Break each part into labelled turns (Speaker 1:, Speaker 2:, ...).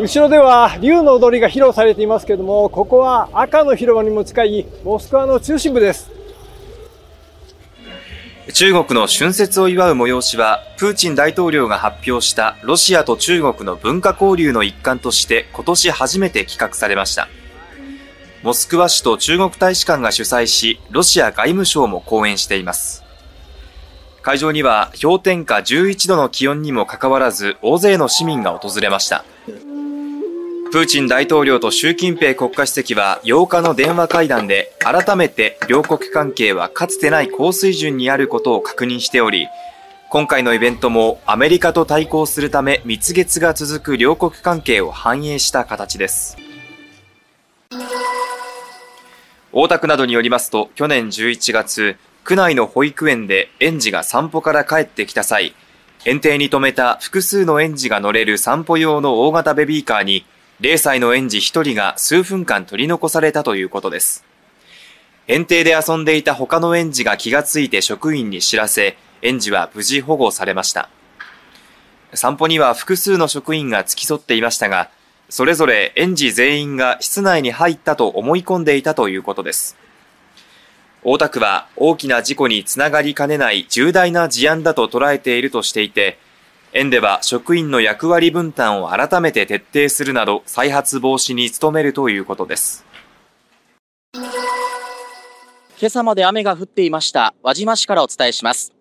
Speaker 1: 後ろでは竜の踊りが披露されていますけれども、ここは赤の広場にも近いモスクワの中心部です。
Speaker 2: 中国の春節を祝う催しは、プーチン大統領が発表したロシアと中国の文化交流の一環として今年初めて企画されました。モスクワ市と中国大使館が主催し、ロシア外務省も講演しています。会場には氷点下11度の気温にもかかわらず大勢の市民が訪れました。プーチン大統領と習近平国家主席は8日の電話会談で改めて両国関係はかつてない高水準にあることを確認しており、今回のイベントもアメリカと対抗するため蜜月が続く両国関係を反映した形です。大田区などによりますと、去年11月、区内の保育園で園児が散歩から帰ってきた際、園庭に停めた複数の園児が乗れる散歩用の大型ベビーカーに、0歳の園児1人が数分間取り残されたということです。園庭で遊んでいた他の園児が気がついて職員に知らせ、園児は無事保護されました。散歩には複数の職員が付き添っていましたが、それぞれ園児全員が室内に入ったと思い込んでいたということです。大田区は大きな事故につながりかねない重大な事案だと捉えているとしていて、園では職員の役割分担を改めて徹底するなど再発防止に努めるということです。
Speaker 3: 今朝まで雨が降っていました輪島市からお伝えします。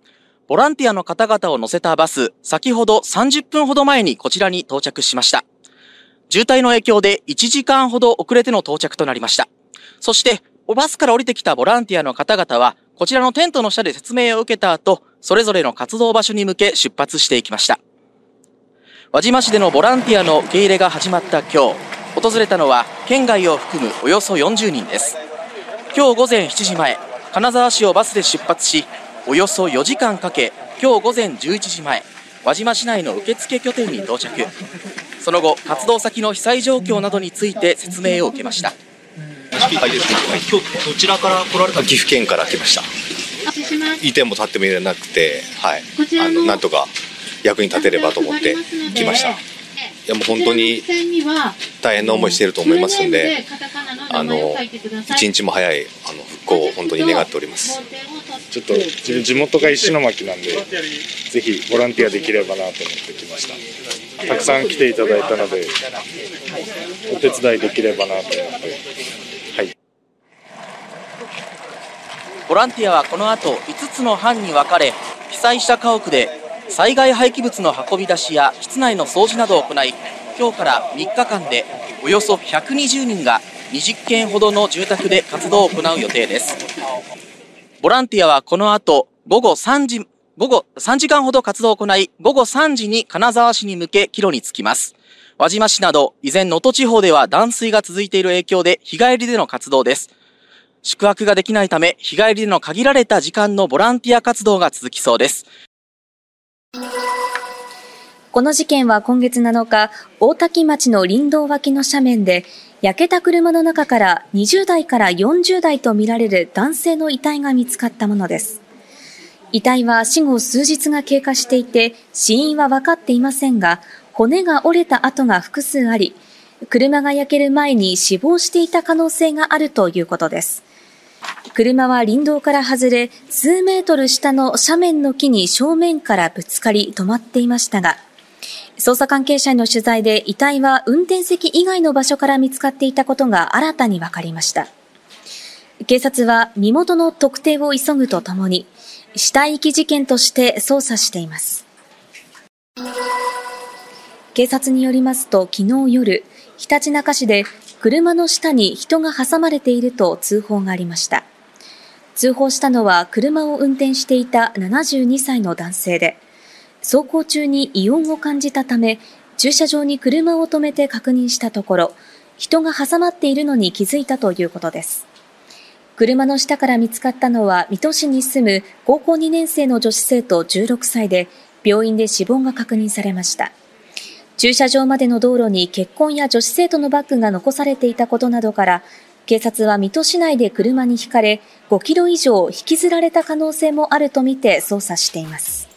Speaker 3: ボランティアの方々を乗せたバス、先ほど30分ほど前にこちらに到着しました。渋滞の影響で1時間ほど遅れての到着となりました。そして、バスから降りてきたボランティアの方々は、こちらのテントの下で説明を受けた後、それぞれの活動場所に向け出発していきました。輪島市でのボランティアの受け入れが始まった今日、訪れたのは県外を含むおよそ40人です。今日午前7時前、金沢市をバスで出発し、およそ4時間かけ、今日午前11時前、輪島市内の受付拠点に到着。その後、活動先の被災状況などについて説明を受けました。はい、今
Speaker 4: 日どちらから来られた岐阜県から来ました。いても立ってもいれなくて、はい、あのなんとか役に立てればと思って来ました。いやもう本当に大変な思いしていると思いますんで、あの一日も早いあの復興を本当に願っております。
Speaker 5: ちょっと自分地元が石巻なんで、ぜひボランティアできればなと思ってきました。たくさん来ていただいたので、お手伝いできればなと思って、はい。
Speaker 3: ボランティアはこの後5つの班に分かれ、被災した家屋で災害廃棄物の運び出しや室内の掃除などを行い、今日から3日間でおよそ120人が20軒ほどの住宅で活動を行う予定です。ボランティアはこの後午後3時午後3時間ほど活動を行い、午後3時に金沢市に向け帰路に着きます。輪島市など、依然能登地方では断水が続いている影響で、日帰りでの活動です。宿泊ができないため、日帰りでの限られた時間のボランティア活動が続きそうです。
Speaker 6: この事件は今月7日、大多喜町の林道脇の斜面で、焼けた車の中から20代から40代とみられる男性の遺体が見つかったものです。遺体は死後数日が経過していて、死因は分かっていませんが、骨が折れた跡が複数あり、車が焼ける前に死亡していた可能性があるということです。車は林道から外れ、数メートル下の斜面の木に正面からぶつかり止まっていましたが、捜査関係者への取材で遺体は運転席以外の場所から見つかっていたことが新たに分かりました。警察は身元の特定を急ぐとともに、死体遺棄事件として捜査しています。警察によりますと昨日夜、ひたちなか市で車の下に人が挟まれていると通報がありました。通報したのは車を運転していた72歳の男性で、走行中に異音を感じたため、駐車場に車を止めて確認したところ、人が挟まっているのに気づいたということです。車の下から見つかったのは水戸市に住む高校2年生の女子生徒16歳で、病院で死亡が確認されました。駐車場までの道路に結婚や女子生徒のバッグが残されていたことなどから、警察は水戸市内で車にひかれ、5キロ以上引きずられた可能性もあるとみて捜査しています。